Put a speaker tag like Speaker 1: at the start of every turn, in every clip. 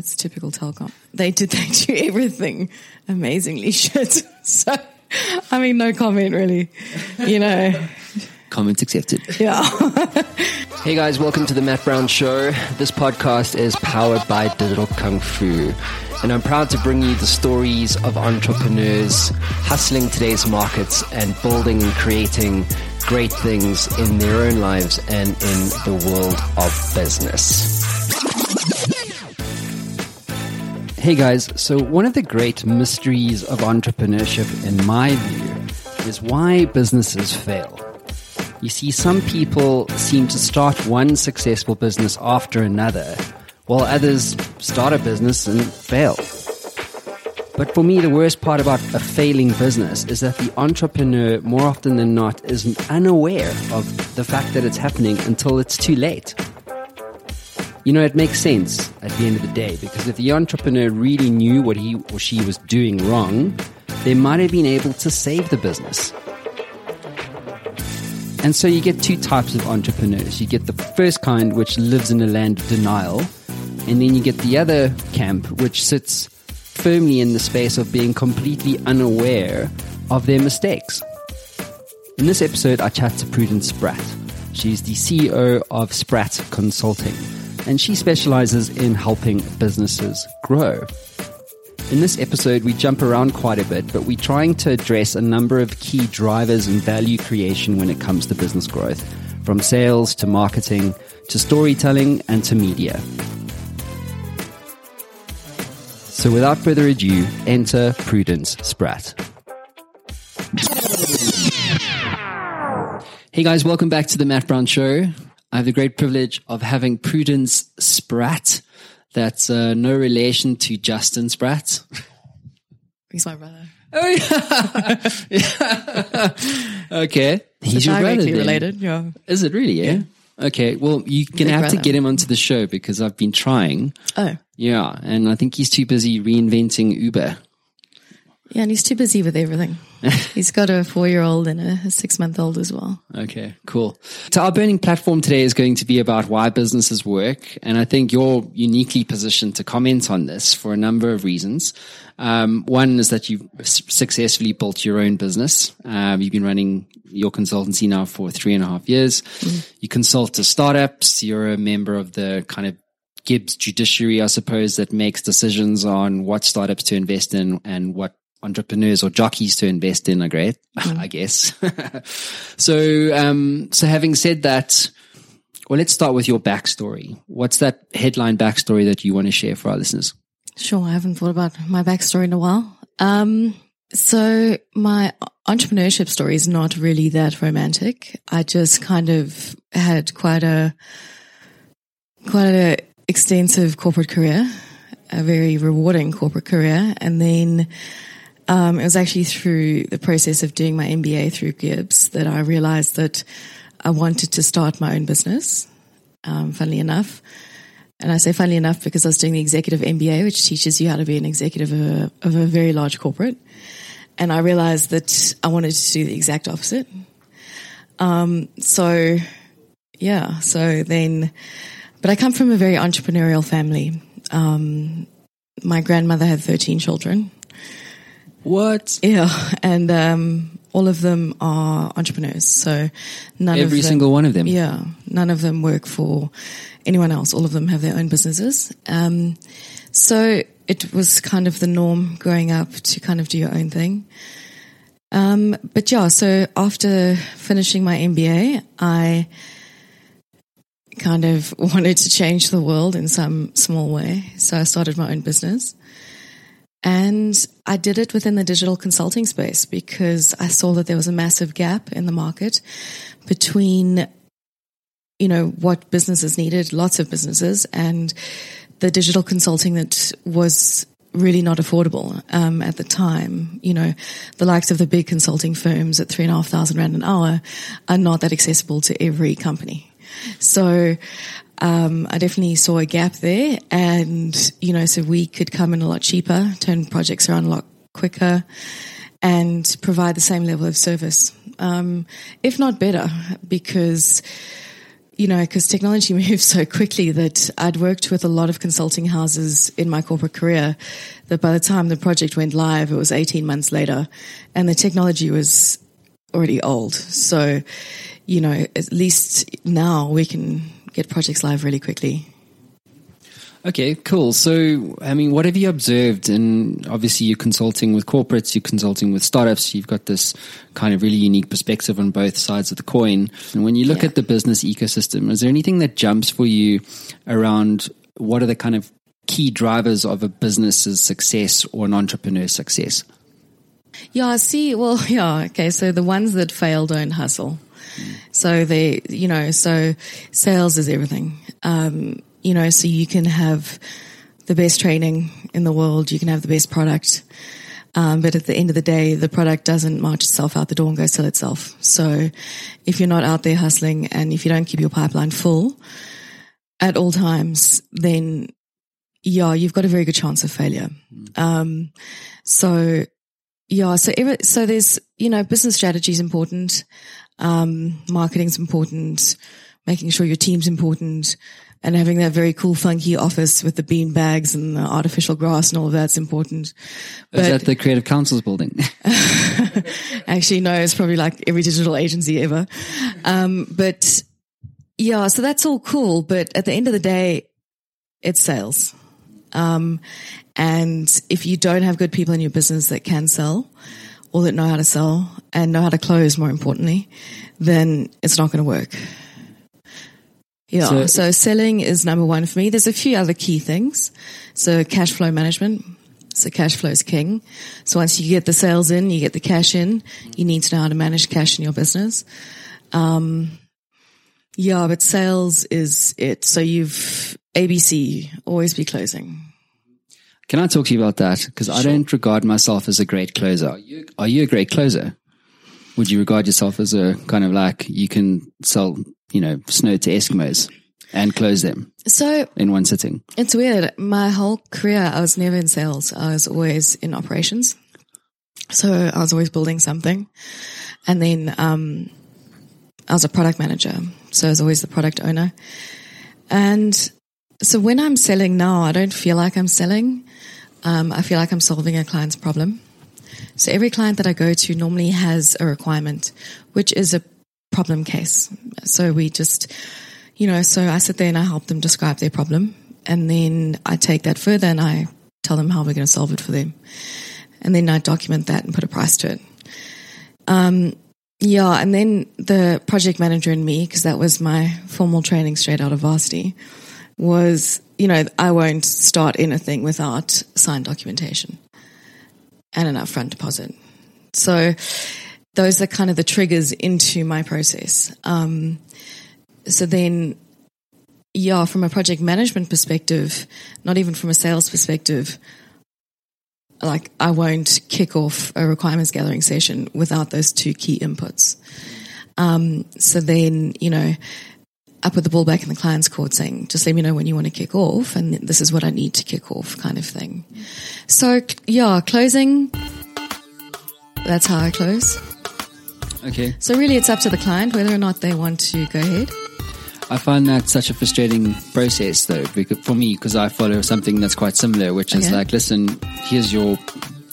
Speaker 1: That's typical telecom. They did they do everything amazingly shit. So I mean no comment really. You know.
Speaker 2: Comments accepted.
Speaker 1: Yeah.
Speaker 2: Hey guys, welcome to the Matt Brown Show. This podcast is powered by Digital Kung Fu. And I'm proud to bring you the stories of entrepreneurs hustling today's markets and building and creating great things in their own lives and in the world of business. Hey guys, so one of the great mysteries of entrepreneurship, in my view, is why businesses fail. You see, some people seem to start one successful business after another, while others start a business and fail. But for me, the worst part about a failing business is that the entrepreneur, more often than not, is unaware of the fact that it's happening until it's too late. You know, it makes sense at the end of the day because if the entrepreneur really knew what he or she was doing wrong, they might have been able to save the business. And so you get two types of entrepreneurs. You get the first kind, which lives in a land of denial, and then you get the other camp, which sits firmly in the space of being completely unaware of their mistakes. In this episode, I chat to Prudence Spratt. She's the CEO of Spratt Consulting and she specializes in helping businesses grow. In this episode, we jump around quite a bit, but we're trying to address a number of key drivers in value creation when it comes to business growth, from sales to marketing to storytelling and to media. So without further ado, enter Prudence Spratt. Hey guys, welcome back to the Matt Brown Show. I have the great privilege of having Prudence Spratt. That's uh, no relation to Justin Spratt.
Speaker 1: He's my brother.
Speaker 2: Oh yeah. okay, he's your brother. then.
Speaker 1: related. Yeah.
Speaker 2: Is it really? Yeah. Okay. Well, you're gonna have to get him onto the show because I've been trying.
Speaker 1: Oh.
Speaker 2: Yeah, and I think he's too busy reinventing Uber.
Speaker 1: Yeah, and he's too busy with everything. he's got a four year old and a six month old as well.
Speaker 2: Okay, cool. So our burning platform today is going to be about why businesses work. And I think you're uniquely positioned to comment on this for a number of reasons. Um, one is that you've successfully built your own business. Um, you've been running your consultancy now for three and a half years. You consult to startups. You're a member of the kind of GIBS judiciary, I suppose, that makes decisions on what startups to invest in and what entrepreneurs or jockeys to invest in. I great, I guess. so, um, so having said that, well, let's start with your backstory. What's that headline backstory that you want to share for our listeners?
Speaker 1: Sure, I haven't thought about my backstory in a while. Um, so my entrepreneurship story is not really that romantic. I just kind of had quite a quite a extensive corporate career, a very rewarding corporate career, and then um, it was actually through the process of doing my MBA through GIBS that I realized that I wanted to start my own business. Um, funnily enough, and I say funnily enough because I was doing the executive MBA, which teaches you how to be an executive of a, of a very large corporate. And I realized that I wanted to do the exact opposite. Um, so yeah, so then, but I come from a very entrepreneurial family. Um, my grandmother had 13 children.
Speaker 2: What?
Speaker 1: Yeah. And, um, all of them are entrepreneurs. So none of
Speaker 2: Every
Speaker 1: them,
Speaker 2: single one of them.
Speaker 1: yeah, none of them work for anyone else. All of them have their own businesses. Um, so it was kind of the norm growing up to kind of do your own thing. Um, but yeah, so after finishing my MBA, I kind of wanted to change the world in some small way. So I started my own business. And I did it within the digital consulting space because I saw that there was a massive gap in the market between, you know, what businesses needed, lots of businesses, and the digital consulting that was really not affordable um, at the time. You know, the likes of the big consulting firms at three and a half thousand rand an hour are not that accessible to every company. So um, I definitely saw a gap there, and you know, so we could come in a lot cheaper, turn projects around a lot quicker, and provide the same level of service, um, if not better, because you know, because technology moves so quickly that I'd worked with a lot of consulting houses in my corporate career that by the time the project went live, it was 18 months later and the technology was already old. So, you know, at least now we can get projects live really quickly.
Speaker 2: Okay, cool. So, I mean, what have you observed? And obviously, you're consulting with corporates, you're consulting with startups. You've got this kind of really unique perspective on both sides of the coin. And when you look
Speaker 1: Yeah.
Speaker 2: at the business ecosystem, is there anything that jumps for you around what are the kind of key drivers of a business's success or an entrepreneur's success?
Speaker 1: Yeah, I see. Well, yeah. Okay. So the ones that fail don't hustle. So they, you know, so sales is everything. Um, you know, so you can have the best training in the world. You can have the best product. Um, but at the end of the day, the product doesn't march itself out the door and go sell itself. So if you're not out there hustling and if you don't keep your pipeline full at all times, then yeah, you've got a very good chance of failure. Um, so yeah, so every, so there's you know business strategy is important, um, marketing's important, making sure your team's important, and having that very cool funky office with the bean bags and the artificial grass and all of that's important.
Speaker 2: Is that the Creative Council's building?
Speaker 1: actually, no, it's probably like every digital agency ever. Um, but yeah, so that's all cool. But at the end of the day, it's sales. Um, and if you don't have good people in your business that can sell or that know how to sell and know how to close, more importantly, then it's not going to work. Yeah.
Speaker 2: So-
Speaker 1: So, selling is number one for me. There's a few other key things. So cash flow management. So cash flow is king. So once you get the sales in, you get the cash in, you need to know how to manage cash in your business. Um, yeah, but sales is it. So you've ABC, always be closing.
Speaker 2: Can I talk to you about that? Because I don't regard myself as a great closer. Are you, are you a great closer? Would you regard yourself as a kind of like you can sell, you know, snow to Eskimos and close them
Speaker 1: So
Speaker 2: in one sitting?
Speaker 1: It's weird. My whole career, I was never in sales. I was always in operations. So I was always building something. And then, um, I was a product manager. So I was always the product owner. And so when I'm selling now, I don't feel like I'm selling. Um, I feel like I'm solving a client's problem. So every client that I go to normally has a requirement, which is a problem case. So we just, you know, so I sit there and I help them describe their problem. And then I take that further and I tell them how we're going to solve it for them. And then I document that and put a price to it. Um, yeah. And then the project manager and me, because that was my formal training straight out of varsity, was, you know, I won't start anything without signed documentation and an upfront deposit. So those are kind of the triggers into my process. Um, so then, yeah, from a project management perspective, not even from a sales perspective, like I won't kick off a requirements gathering session without those two key inputs. Um, so then, you know, I put the ball back in the client's court saying, just let me know when you want to kick off and this is what I need to kick off kind of thing. So yeah, closing, that's how I close.
Speaker 2: Okay.
Speaker 1: So really it's up to the client whether or not they want to go ahead.
Speaker 2: I find that such a frustrating process, though, because, for me, because I follow something that's quite similar, which is
Speaker 1: Okay.
Speaker 2: like, listen, here's your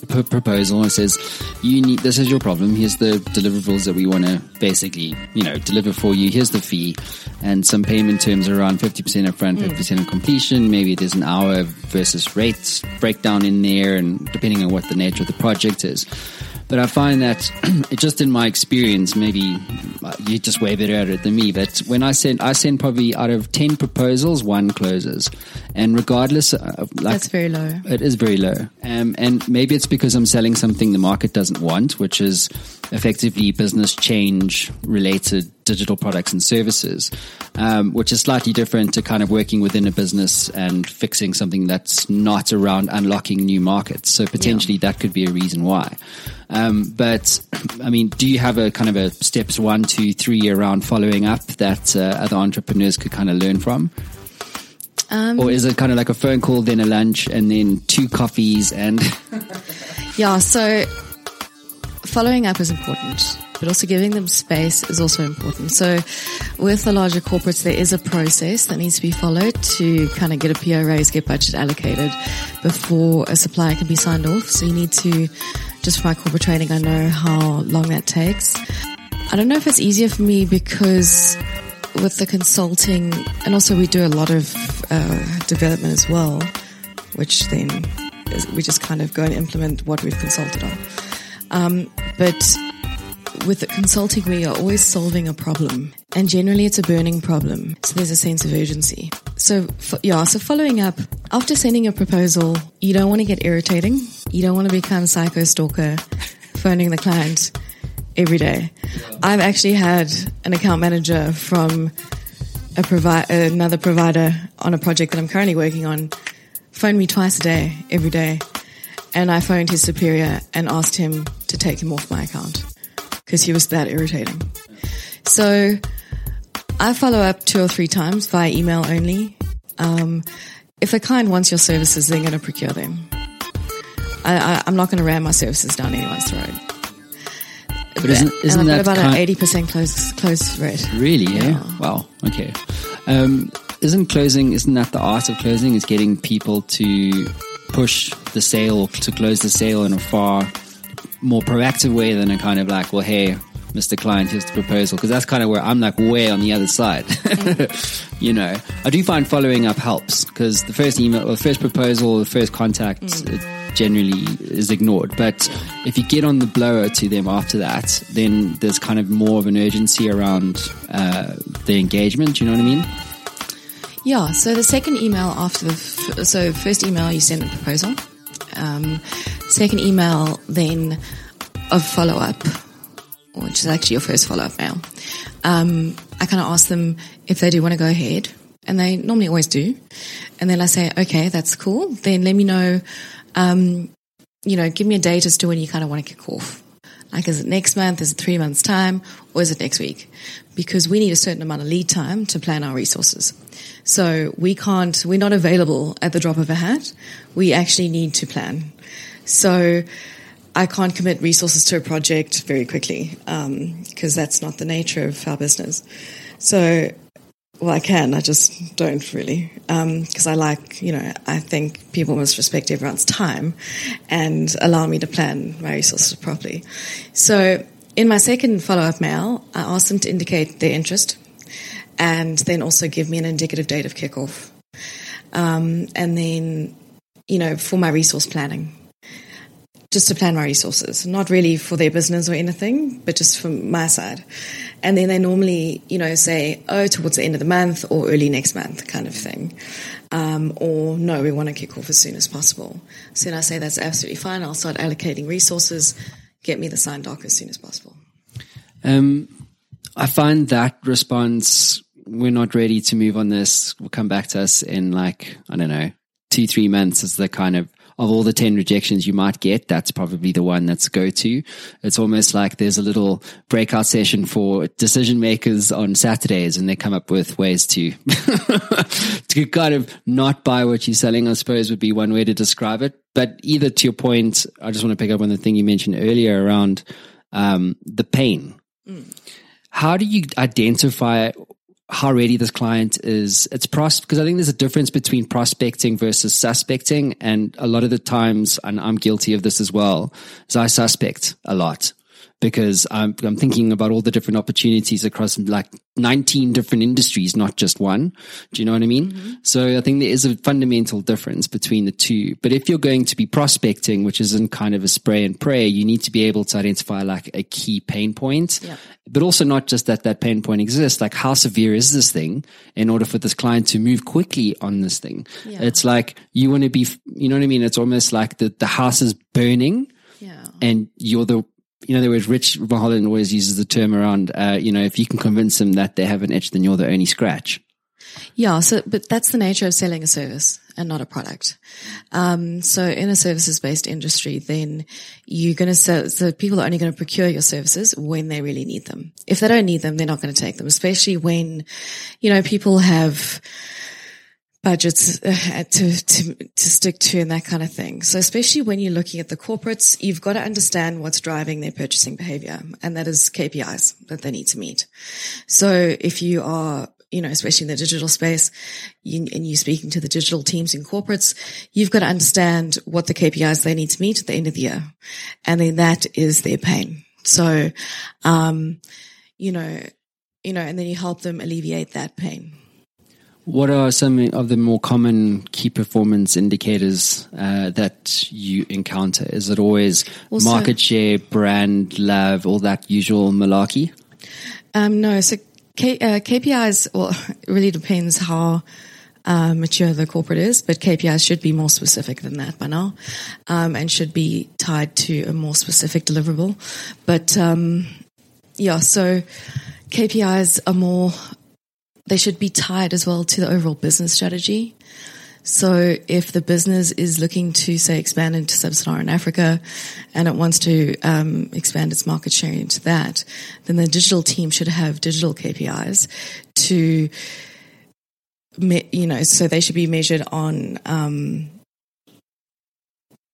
Speaker 2: p- proposal. It says, you need, this is your problem. Here's the deliverables that we want to basically, you know, deliver for you. Here's the fee and some payment terms around 50% upfront, mm. 50% on completion. Maybe there's an hour versus rates breakdown in there and depending on what the nature of the project is. But I find that it just in my experience, maybe uh, you're just way better at it than me. But when I send, I send probably out of 10 proposals, one closes. And regardless of like,
Speaker 1: That's very low.
Speaker 2: it is very low. Um, and maybe it's because I'm selling something the market doesn't want, which is effectively business change related digital products and services, um, which is slightly different to kind of working within a business and fixing something that's not around unlocking new markets. So potentially that could be a reason why. Um, but I mean, do you have a kind of a steps one, two, three around following up that uh, other entrepreneurs could kind of learn from?
Speaker 1: Um,
Speaker 2: Or is it kind of like a phone call, then a lunch, and then two coffees and
Speaker 1: Yeah, so following up is important. But also giving them space is also important. So with the larger corporates, there is a process that needs to be followed to kind of get a PO raise, get budget allocated before a supplier can be signed off. So you need to, just for my corporate training, I know how long that takes. I don't know if it's easier for me because with the consulting, and also we do a lot of uh, development as well, which then is, we just kind of go and implement what we've consulted on. Um, but with consulting, we are always solving a problem, and generally it's a burning problem. So there's a sense of urgency. So yeah, so following up after sending a proposal, you don't want to get irritating. You don't want to become psycho stalker, phoning the client every day. I've actually had an account manager from a provi- another provider on a project that I'm currently working on phone me twice a day, every day. And I phoned his superior and asked him to take him off my account because he was that irritating. So I follow up two or three times via email only. Um, if a client wants your services, they're going to procure them. I, am not going to ram my services down anyone's throat.
Speaker 2: But isn't, isn't
Speaker 1: and
Speaker 2: I've
Speaker 1: got about
Speaker 2: an
Speaker 1: eighty percent close close rate.
Speaker 2: Really? Yeah.
Speaker 1: Yeah.
Speaker 2: Wow. Okay. Um, isn't closing? Isn't that the art of closing? Is getting people to push the sale or to close the sale in a far more proactive way than a kind of like, well, hey, Mr. Client, here's the proposal. Because that's kind of where I'm like way on the other side. you know, I do find following up helps because the first email, or the first proposal, the first contact, it generally is ignored. But if you get on the blower to them after that, then there's kind of more of an urgency around uh, the engagement. You know what I mean?
Speaker 1: Yeah. So the second email after the f- so first email you send the proposal. Um, second email then of follow up, which is actually your first follow up mail. Um, I kind of ask them if they do want to go ahead, and they normally always do. And then I say, okay, that's cool. Then let me know. Um, you know, give me a date as to when you kind of want to kick off. Like, is it next month? Is it three months' time? Or is it next week? Because we need a certain amount of lead time to plan our resources. So we can't, we're not available at the drop of a hat. We actually need to plan. So I can't commit resources to a project very quickly um, because that's not the nature of our business. So, well, I can, I just don't really because I like, you know, I think people must respect everyone's time and allow me to plan my resources properly. So, in my second follow up mail, I asked them to indicate their interest and then also give me an indicative date of kickoff. Um, and then, you know, for my resource planning, just to plan my resources, not really for their business or anything, but just from my side. And then they normally, you know, say, oh, towards the end of the month or early next month kind of thing. Um, or no, we want to kick off as soon as possible. So then I say, that's absolutely fine. I'll start allocating resources, get me the signed doc as soon as possible.
Speaker 2: Um, I find that response, we're not ready to move on this. We'll come back to us in like, I don't know, two, three months is the kind of, of all the 10 rejections you might get, that's probably the one that's go to. It's almost like there's a little breakout session for decision makers on Saturdays and they come up with ways to, to kind of not buy what you're selling, I suppose would be one way to describe it. But either to your point, I just want to pick up on the thing you mentioned earlier around, um, the pain. How do you identify how ready this client is? It's pros because I think there's a difference between prospecting versus suspecting, and a lot of the times, and I'm guilty of this as well, is I suspect a lot because I'm, I'm thinking about all the different opportunities across like 19 different industries, not just one. Do you know what I mean? Mm-hmm. So I think there is a fundamental difference between the two. But if you're going to be prospecting, which isn't kind of a spray and pray, you need to be able to identify like a key pain point,
Speaker 1: Yeah.
Speaker 2: but also not just that that pain point exists. Like how severe is this thing in order for this client to move quickly on this thing?
Speaker 1: Yeah.
Speaker 2: It's like you want to be, you know what I mean? It's almost like the, the house is burning
Speaker 1: Yeah.
Speaker 2: and you're the you know the word Rich Mulholland always uses the term around uh, you know if you can convince them that they have an itch then you're the only scratch
Speaker 1: Yeah, so but that's the nature of selling a service and not a product. Um, so in a services based industry, then you're going to sell. So people are only going to procure your services when they really need them. If they don't need them, they're not going to take them. Especially when, you know, people have budgets uh, to, to, to stick to and that kind of thing. So especially when you're looking at the corporates, you've got to understand what's driving their purchasing behavior. And that is KPIs that they need to meet. So if you are you know, especially in the digital space, you, and you're speaking to the digital teams in corporates, you've got to understand what the KPIs they need to meet at the end of the year. And then that is their pain. So, um, you know, you know, and then you help them alleviate that pain.
Speaker 2: What are some of the more common key performance indicators uh, that you encounter? Is it always also, market share, brand love, all that usual malarkey?
Speaker 1: Um, no. So K, uh, KPIs, well, it really depends how uh, mature the corporate is, but KPIs should be more specific than that by now, um, and should be tied to a more specific deliverable. But um, yeah, so KPIs are more they should be tied as well to the overall business strategy. So if the business is looking to say expand into sub-Saharan Africa and it wants to um, expand its market share into that, then the digital team should have digital KPIs to, you know, so they should be measured on um,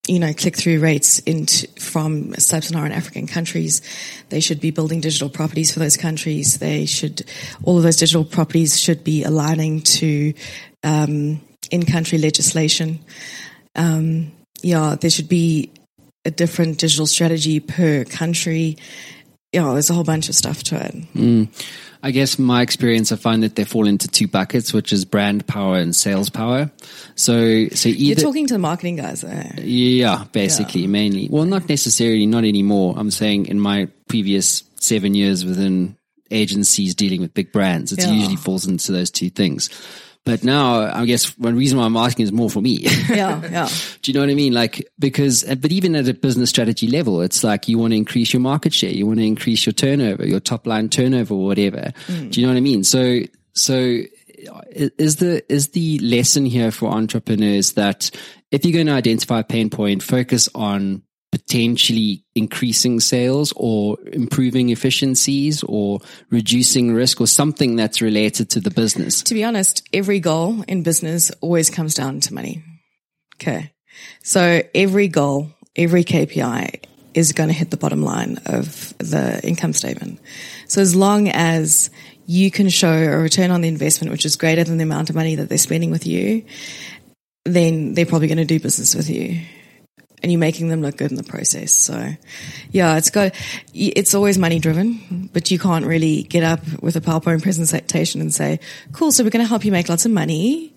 Speaker 1: you know, click through rates into, from sub-Saharan African countries. They should be building digital properties for those countries. They should, all of those digital properties should be aligning to, um, in-country legislation. Um, yeah, there should be a different digital strategy per country. Yeah, there's a whole bunch of stuff to it.
Speaker 2: Mm. I guess my experience, I find that they fall into two buckets, which is brand power and sales power. So, so either
Speaker 1: you're talking to the marketing guys, eh?
Speaker 2: yeah, basically, yeah. mainly. Well, not necessarily, not anymore. I'm saying in my previous seven years within agencies dealing with big brands, it yeah. usually falls into those two things. But now, I guess one reason why I'm asking is more for me.
Speaker 1: Yeah, yeah.
Speaker 2: Do you know what I mean? Like, because, but even at a business strategy level, it's like you want to increase your market share, you want to increase your turnover, your top line turnover, or whatever. Mm. Do you know what I mean? So, so is the is the lesson here for entrepreneurs that if you're going to identify a pain point, focus on potentially increasing sales or improving efficiencies or reducing risk or something that's related to the business?
Speaker 1: To be honest, every goal in business always comes down to money. Okay. So every goal, every KPI is going to hit the bottom line of the income statement. So as long as you can show a return on the investment, which is greater than the amount of money that they're spending with you, then they're probably going to do business with you and you're making them look good in the process. So, yeah, it's got, it's always money driven, but you can't really get up with a PowerPoint presentation and say, cool, so we're going to help you make lots of money.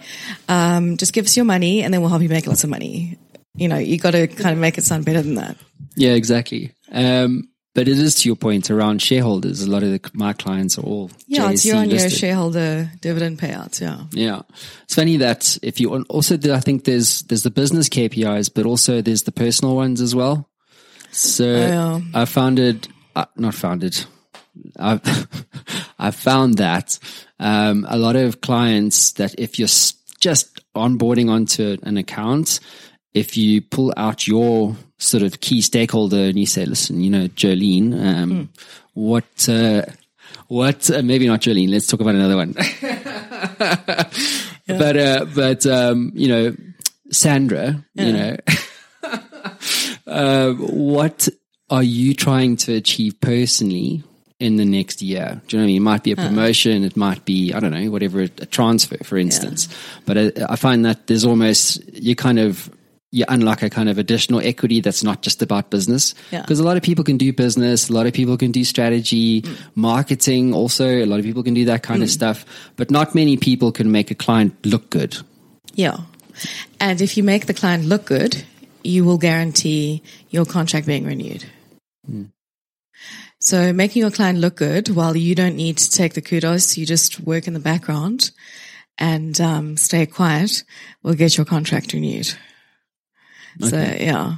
Speaker 1: Um, just give us your money and then we'll help you make lots of money. You know, you got to kind of make it sound better than that.
Speaker 2: Yeah, exactly. Um, but it is to your point around shareholders. A lot of the, my clients are all
Speaker 1: yeah,
Speaker 2: JSE
Speaker 1: it's your
Speaker 2: on
Speaker 1: your shareholder dividend payouts. Yeah,
Speaker 2: yeah. It's funny that if you also I think there's there's the business KPIs, but also there's the personal ones as well. So oh, yeah. I found it uh, not found it. I've I found that um, a lot of clients that if you're just onboarding onto an account, if you pull out your sort of key stakeholder and you say, listen, you know, Jolene, um, mm. what, uh, what, uh, maybe not Jolene, let's talk about another one. yeah. But, uh, but, um, you know, Sandra, yeah. you know, uh, what are you trying to achieve personally in the next year? Do you know what I mean? It might be a promotion. It might be, I don't know, whatever, a transfer, for instance. Yeah. But I, I, find that there's almost, you kind of you unlock a kind of additional equity that's not just about business. Because yeah. a lot of people can do business, a lot of people can do strategy, mm. marketing also, a lot of people can do that kind mm. of stuff, but not many people can make a client look good.
Speaker 1: Yeah. And if you make the client look good, you will guarantee your contract being renewed. Mm. So making your client look good while you don't need to take the kudos, you just work in the background and um, stay quiet will get your contract renewed. Okay. So yeah.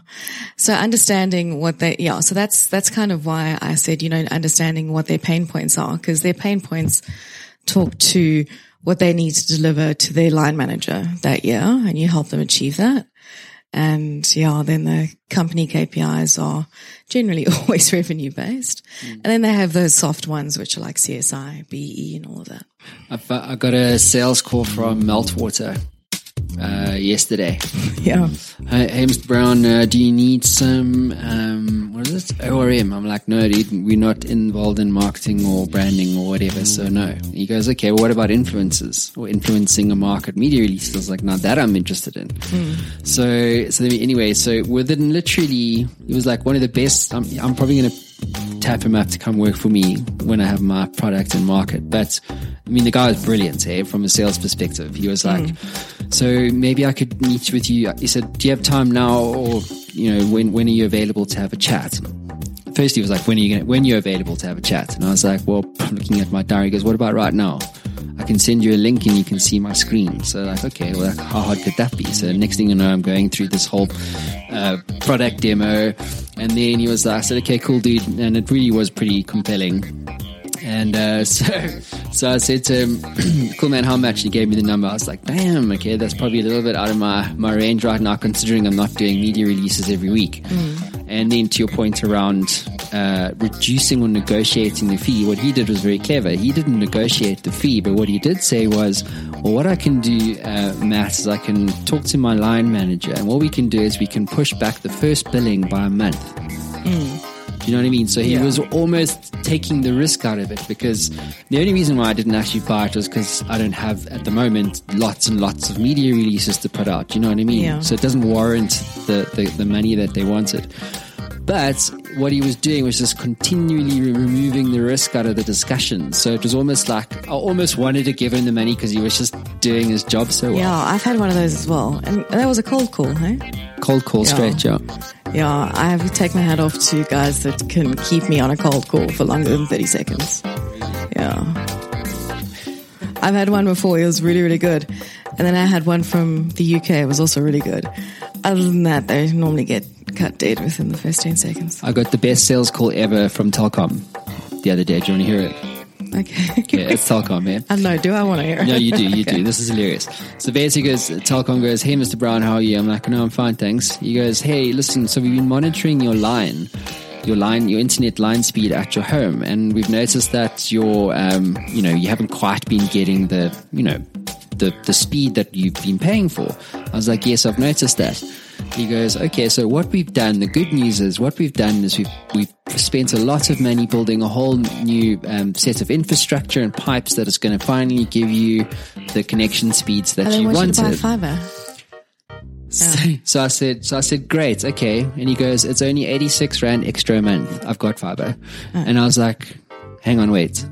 Speaker 1: So understanding what they, yeah. So that's, that's kind of why I said, you know, understanding what their pain points are because their pain points talk to what they need to deliver to their line manager that year and you help them achieve that. And yeah, then the company KPIs are generally always revenue based. Mm. And then they have those soft ones, which are like CSI, BEE and all of that.
Speaker 2: I've, uh, I got a sales call from Meltwater uh, yesterday.
Speaker 1: Yeah.
Speaker 2: Hey, hey, Mr. Brown, uh, do you need some, um, what is it? ORM. I'm like, no, dude, we're not involved in marketing or branding or whatever, so no. He goes, okay, well, what about influencers or influencing a market media release? I was like, not that I'm interested in. So, so anyway, so within literally, it was like one of the best, I'm, I'm probably going to tap him up to come work for me when I have my product in market. But I mean, the guy was brilliant, eh, from a sales perspective. He was like, so maybe I could meet with you. He said, do you have time now or, you know, when, when are you available to have a chat? First he was like, when are you gonna, when you're available to have a chat? And I was like, well, I'm looking at my diary, he goes, what about right now? I can send you a link and you can see my screen. So like, okay, well, how hard could that be? So next thing you know, I'm going through this whole uh, product demo. And then he was like, I said, okay, cool, dude. And it really was pretty compelling. And uh, so, so I said to him, "Cool man, how much?" He gave me the number. I was like, "Damn, okay, that's probably a little bit out of my my range right now, considering I'm not doing media releases every week." And then to your point around uh, reducing or negotiating the fee, what he did was very clever. He didn't negotiate the fee, but what he did say was, "Well, what I can do, uh, Matt, is I can talk to my line manager, and what we can do is we can push back the first billing by a month." You know what I mean? So he
Speaker 1: Yeah.
Speaker 2: was almost taking the risk out of it because the only reason why I didn't actually buy it was because I don't have at the moment lots and lots of media releases to put out. You know what I mean?
Speaker 1: Yeah.
Speaker 2: So it doesn't warrant the, the, the money that they wanted. But what he was doing was just continually removing the risk out of the discussion. So it was almost like I almost wanted to give him the money because he was just doing his job so well.
Speaker 1: Yeah, I've had one of those as well. And that was a cold call, hey?
Speaker 2: Cold call
Speaker 1: Yeah.
Speaker 2: straight, yeah.
Speaker 1: Yeah, I have to take my hat off to guys that can keep me on a cold call for longer than 30 seconds. Yeah. I've had one before, it was really, really good. And then I had one from the UK, it was also really good. Other than that, they normally get cut dead within the first 10 seconds.
Speaker 2: I got the best sales call ever from Telkom the other day. Do you want to hear it?
Speaker 1: Okay.
Speaker 2: Yeah, it's Telkom, man.
Speaker 1: I know, do I want to hear it?
Speaker 2: No, you do, you
Speaker 1: Okay.
Speaker 2: do. This is hilarious. So basically, goes Telkom goes, "Hey, Mr. Brown, how are you?" I'm like, "No, I'm fine, thanks." He goes, "Hey, listen, so we've been monitoring your line, your line, your internet line speed at your home, and we've noticed that your, um, you know, you haven't quite been getting the, you know, the the speed that you've been paying for." I was like, "Yes, I've noticed that." He goes, okay, so what we've done, the good news is what we've done is we've, we've spent a lot of money building a whole new um, set of infrastructure and pipes that is going to finally give you the connection speeds that you
Speaker 1: want you to
Speaker 2: wanted.
Speaker 1: fiber.
Speaker 2: So, so I said, so I said, great, okay. And he goes, it's only 86 Rand extra a month. I've got fiber. And I was like, hang on, wait.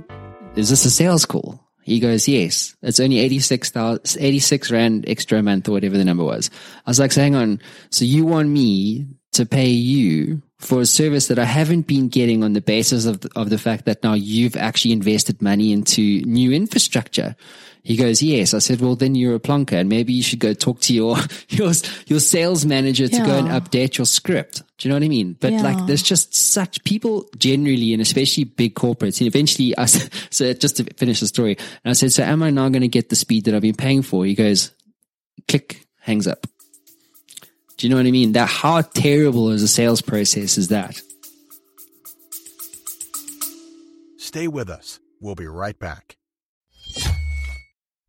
Speaker 2: Is this a sales call? He goes, yes, it's only 86, 86 Rand extra a month or whatever the number was. I was like, so hang on. So you want me to pay you for a service that I haven't been getting on the basis of the, of the fact that now you've actually invested money into new infrastructure. He goes, yes. I said, well, then you're a plonker and maybe you should go talk to your, your, your sales manager to go and update your script. Do you know what I mean? But
Speaker 1: Yeah.
Speaker 2: like, there's just such people generally, and especially big corporates. And eventually I, so just to finish the story, and I said, so am I now going to get the speed that I've been paying for? He goes, click, hangs up. Do you know what I mean? That how terrible as a sales process is that?
Speaker 3: Stay with us. We'll be right back.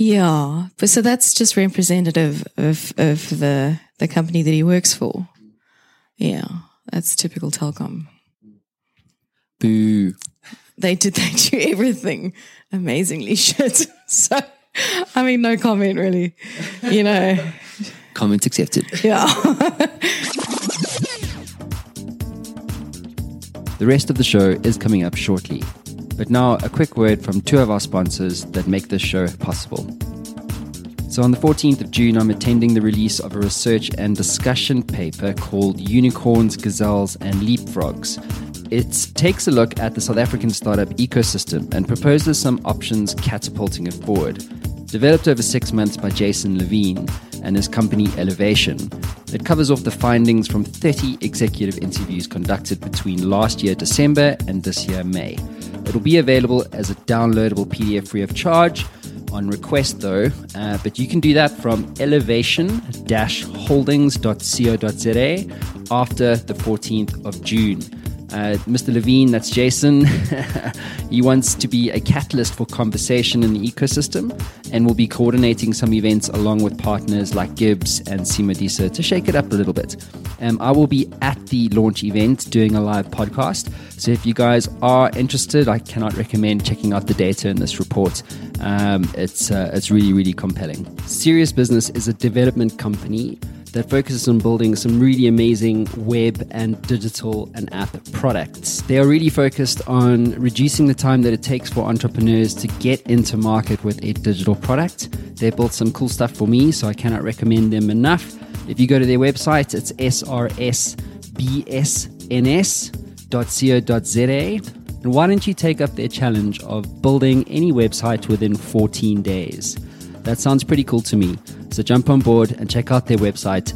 Speaker 1: Yeah, but so that's just representative of of the the company that he works for. Yeah, that's typical telecom.
Speaker 2: Boo.
Speaker 1: They did they do everything amazingly shit. So I mean, no comment really. You know,
Speaker 4: Comments accepted.
Speaker 1: yeah.
Speaker 2: The rest of the show is coming up shortly. But now, a quick word from two of our sponsors that make this show possible. So, on the 14th of June, I'm attending the release of a research and discussion paper called Unicorns, Gazelles, and Leapfrogs. It takes a look at the South African startup ecosystem and proposes some options catapulting it forward. Developed over six months by Jason Levine and his company Elevation, it covers off the findings from 30 executive interviews conducted between last year December and this year May. It'll be available as a downloadable PDF free of charge on request though, uh, but you can do that from elevation-holdings.co.za after the 14th of June. Uh, Mr. Levine, that's Jason. he wants to be a catalyst for conversation in the ecosystem and will be coordinating some events along with partners like GIBS and SiMODiSA to shake it up a little bit. Um, I will be at the launch event doing a live podcast. So if you guys are interested, I cannot recommend checking out the data in this report. Um, it's, uh, it's really, really compelling. Serious Business is a development company that focuses on building some really amazing web and digital and app products. They are really focused on reducing the time that it takes for entrepreneurs to get into market with a digital product. They built some cool stuff for me, so I cannot recommend them enough. If you go to their website, it's srsbsns.co.za. And why don't you take up their challenge of building any website within 14 days? That sounds pretty cool to me. So jump on board and check out their website,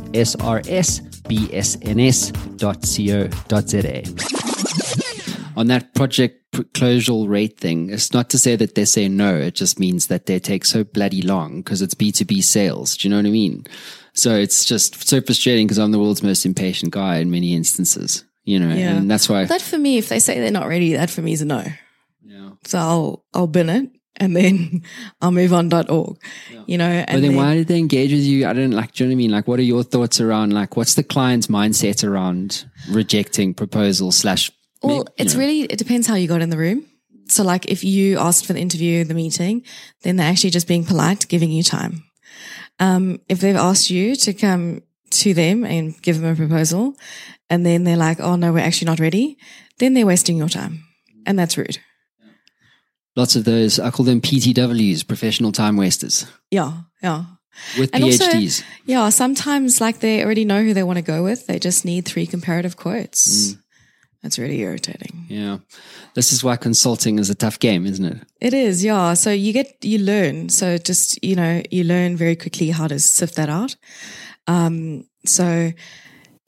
Speaker 2: srsbsns.co.za.
Speaker 4: On that project closure rate thing, it's not to say that they say no. It just means that they take so bloody long because it's B2B sales. Do you know what I mean? So it's just so frustrating because I'm the world's most impatient guy in many instances, you know,
Speaker 1: Yeah.
Speaker 4: and that's why.
Speaker 1: That for me, if they say they're not ready, that for me is a no.
Speaker 4: Yeah.
Speaker 1: So I'll I'll bin it and then I'll move on .org. You know, and
Speaker 4: But then, why did they engage with you? I don't like. Do you know what I mean? Like, what are your thoughts around? Like, what's the client's mindset around rejecting proposal slash?
Speaker 1: Well,
Speaker 4: you
Speaker 1: it's
Speaker 4: know?
Speaker 1: really it depends how you got in the room. So, like, if you asked for the interview, the meeting, then they're actually just being polite, giving you time. Um, if they've asked you to come to them and give them a proposal, and then they're like, "Oh no, we're actually not ready," then they're wasting your time, and that's rude.
Speaker 4: Lots of those. I call them PTWs, professional time wasters,
Speaker 1: Yeah, yeah.
Speaker 4: with
Speaker 1: And also-
Speaker 4: PhDs.
Speaker 1: Yeah, sometimes like they already know who they want to go with. They just need three comparative quotes. That's really irritating.
Speaker 4: yeah, this is why consulting is a tough game, isn't it?
Speaker 1: It is, yeah. So you get you learn. So just you know you learn very quickly how to sift that out. Um, so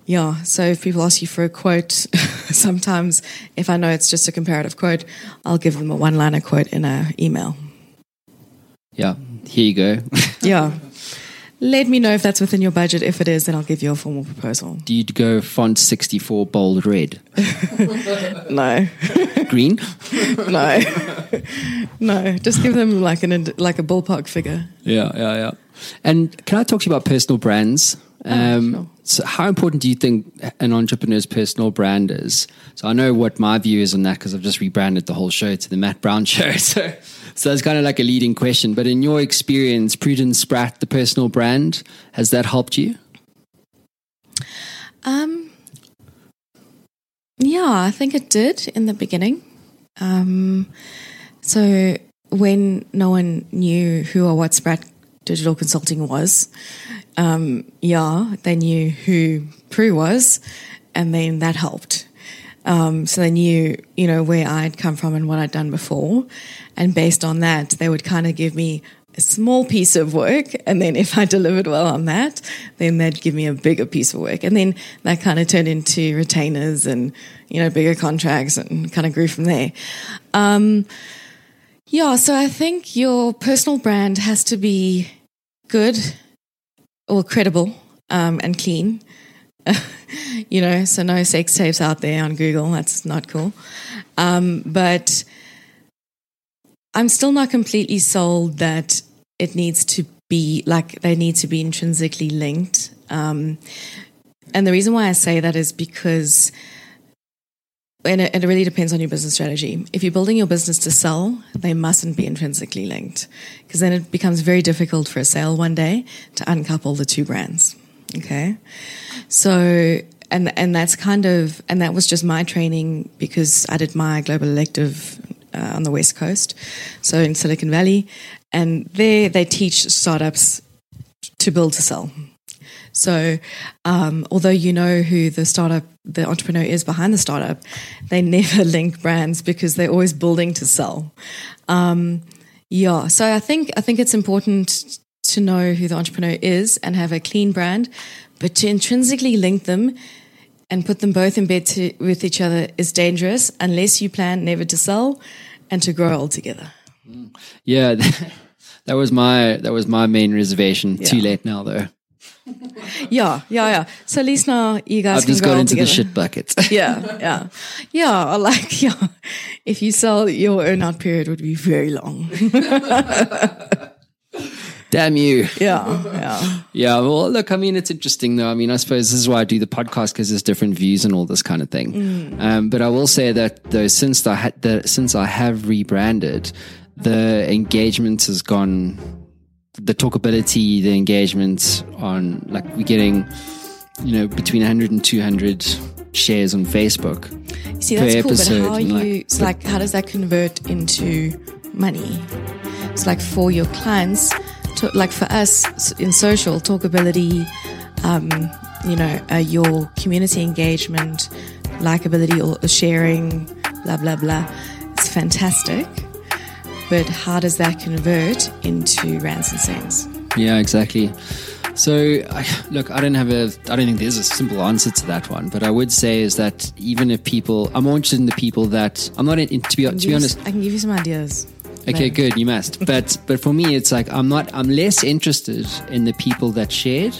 Speaker 1: yeah. So if people ask you for a quote, sometimes if I know it's just a comparative quote, I'll give them a one-liner quote in an email.
Speaker 4: Yeah, here you go.
Speaker 1: Yeah. Let me know if that's within your budget. If it is, then I'll give you a formal proposal.
Speaker 4: Do you go font sixty four bold red,
Speaker 1: No.
Speaker 4: green?
Speaker 1: no, no. Just give them like an like a ballpark figure.
Speaker 4: Yeah, yeah, yeah. And can I talk to you about personal brands? Um,
Speaker 1: sure.
Speaker 4: So, how important do you think an entrepreneur's personal brand is? So, I know what my view is on that because I've just rebranded the whole show to the Matt Brown Show. So, so that's kind of like a leading question. But in your experience, Prudence Spratt, the personal brand, has that helped you?
Speaker 1: Um, yeah, I think it did in the beginning. Um, so when no one knew who or what Spratt Digital Consulting was, um, yeah, they knew who Prue was, and then that helped. Um, so they knew, you know, where I'd come from and what I'd done before. And based on that, they would kind of give me a small piece of work. And then if I delivered well on that, then they'd give me a bigger piece of work. And then that kind of turned into retainers and, you know, bigger contracts and kind of grew from there. Um, yeah, so I think your personal brand has to be good or credible um, and clean. you know, so no sex tapes out there on Google. That's not cool. Um, but I'm still not completely sold that it needs to be like they need to be intrinsically linked. Um, and the reason why I say that is because and it, it really depends on your business strategy. If you're building your business to sell, they mustn't be intrinsically linked because then it becomes very difficult for a sale one day to uncouple the two brands. Okay. So, and, and that's kind of, and that was just my training because I did my global elective uh, on the West Coast. So in Silicon Valley. And there they teach startups to build to sell. So, um, although you know who the startup, the entrepreneur is behind the startup, they never link brands because they're always building to sell. Um, yeah, so I think I think it's important to know who the entrepreneur is and have a clean brand, but to intrinsically link them and put them both in bed to, with each other is dangerous unless you plan never to sell and to grow old together.
Speaker 2: Yeah, that was my that was my main reservation. Too late now, though.
Speaker 1: Yeah, yeah, yeah. So at least now you guys
Speaker 2: I've
Speaker 1: can
Speaker 2: just got into
Speaker 1: together.
Speaker 2: the shit bucket.
Speaker 1: yeah, yeah, yeah. I Like, yeah, if you sell, your earnout period would be very long.
Speaker 2: Damn you.
Speaker 1: Yeah, yeah,
Speaker 2: Yeah, well, look, I mean, it's interesting though. I mean, I suppose this is why I do the podcast because there's different views and all this kind of thing. Um, but I will say that though, since I had the, since I have rebranded, the engagement has gone, the talkability, the engagement on like we're getting, you know, between 100 and 200 shares on Facebook.
Speaker 1: You see,
Speaker 2: Per
Speaker 1: that's cool. But how are
Speaker 2: and, like,
Speaker 1: you? It's like, how does that convert into money? It's like for your clients, to, like for us in social talkability, um, you know, uh, your community engagement, likability, or sharing, blah blah blah. It's fantastic. But how does that convert into rands and cents?
Speaker 2: Yeah, exactly. So, I, look, I don't have a, I don't think there's a simple answer to that one. But I would say is that even if people, I'm more interested in the people that I'm not in, in- to be to be
Speaker 1: you
Speaker 2: honest.
Speaker 1: I can give you some ideas.
Speaker 2: Okay,
Speaker 1: later.
Speaker 2: good. You must. But but for me, it's like I'm not. I'm less interested in the people that shared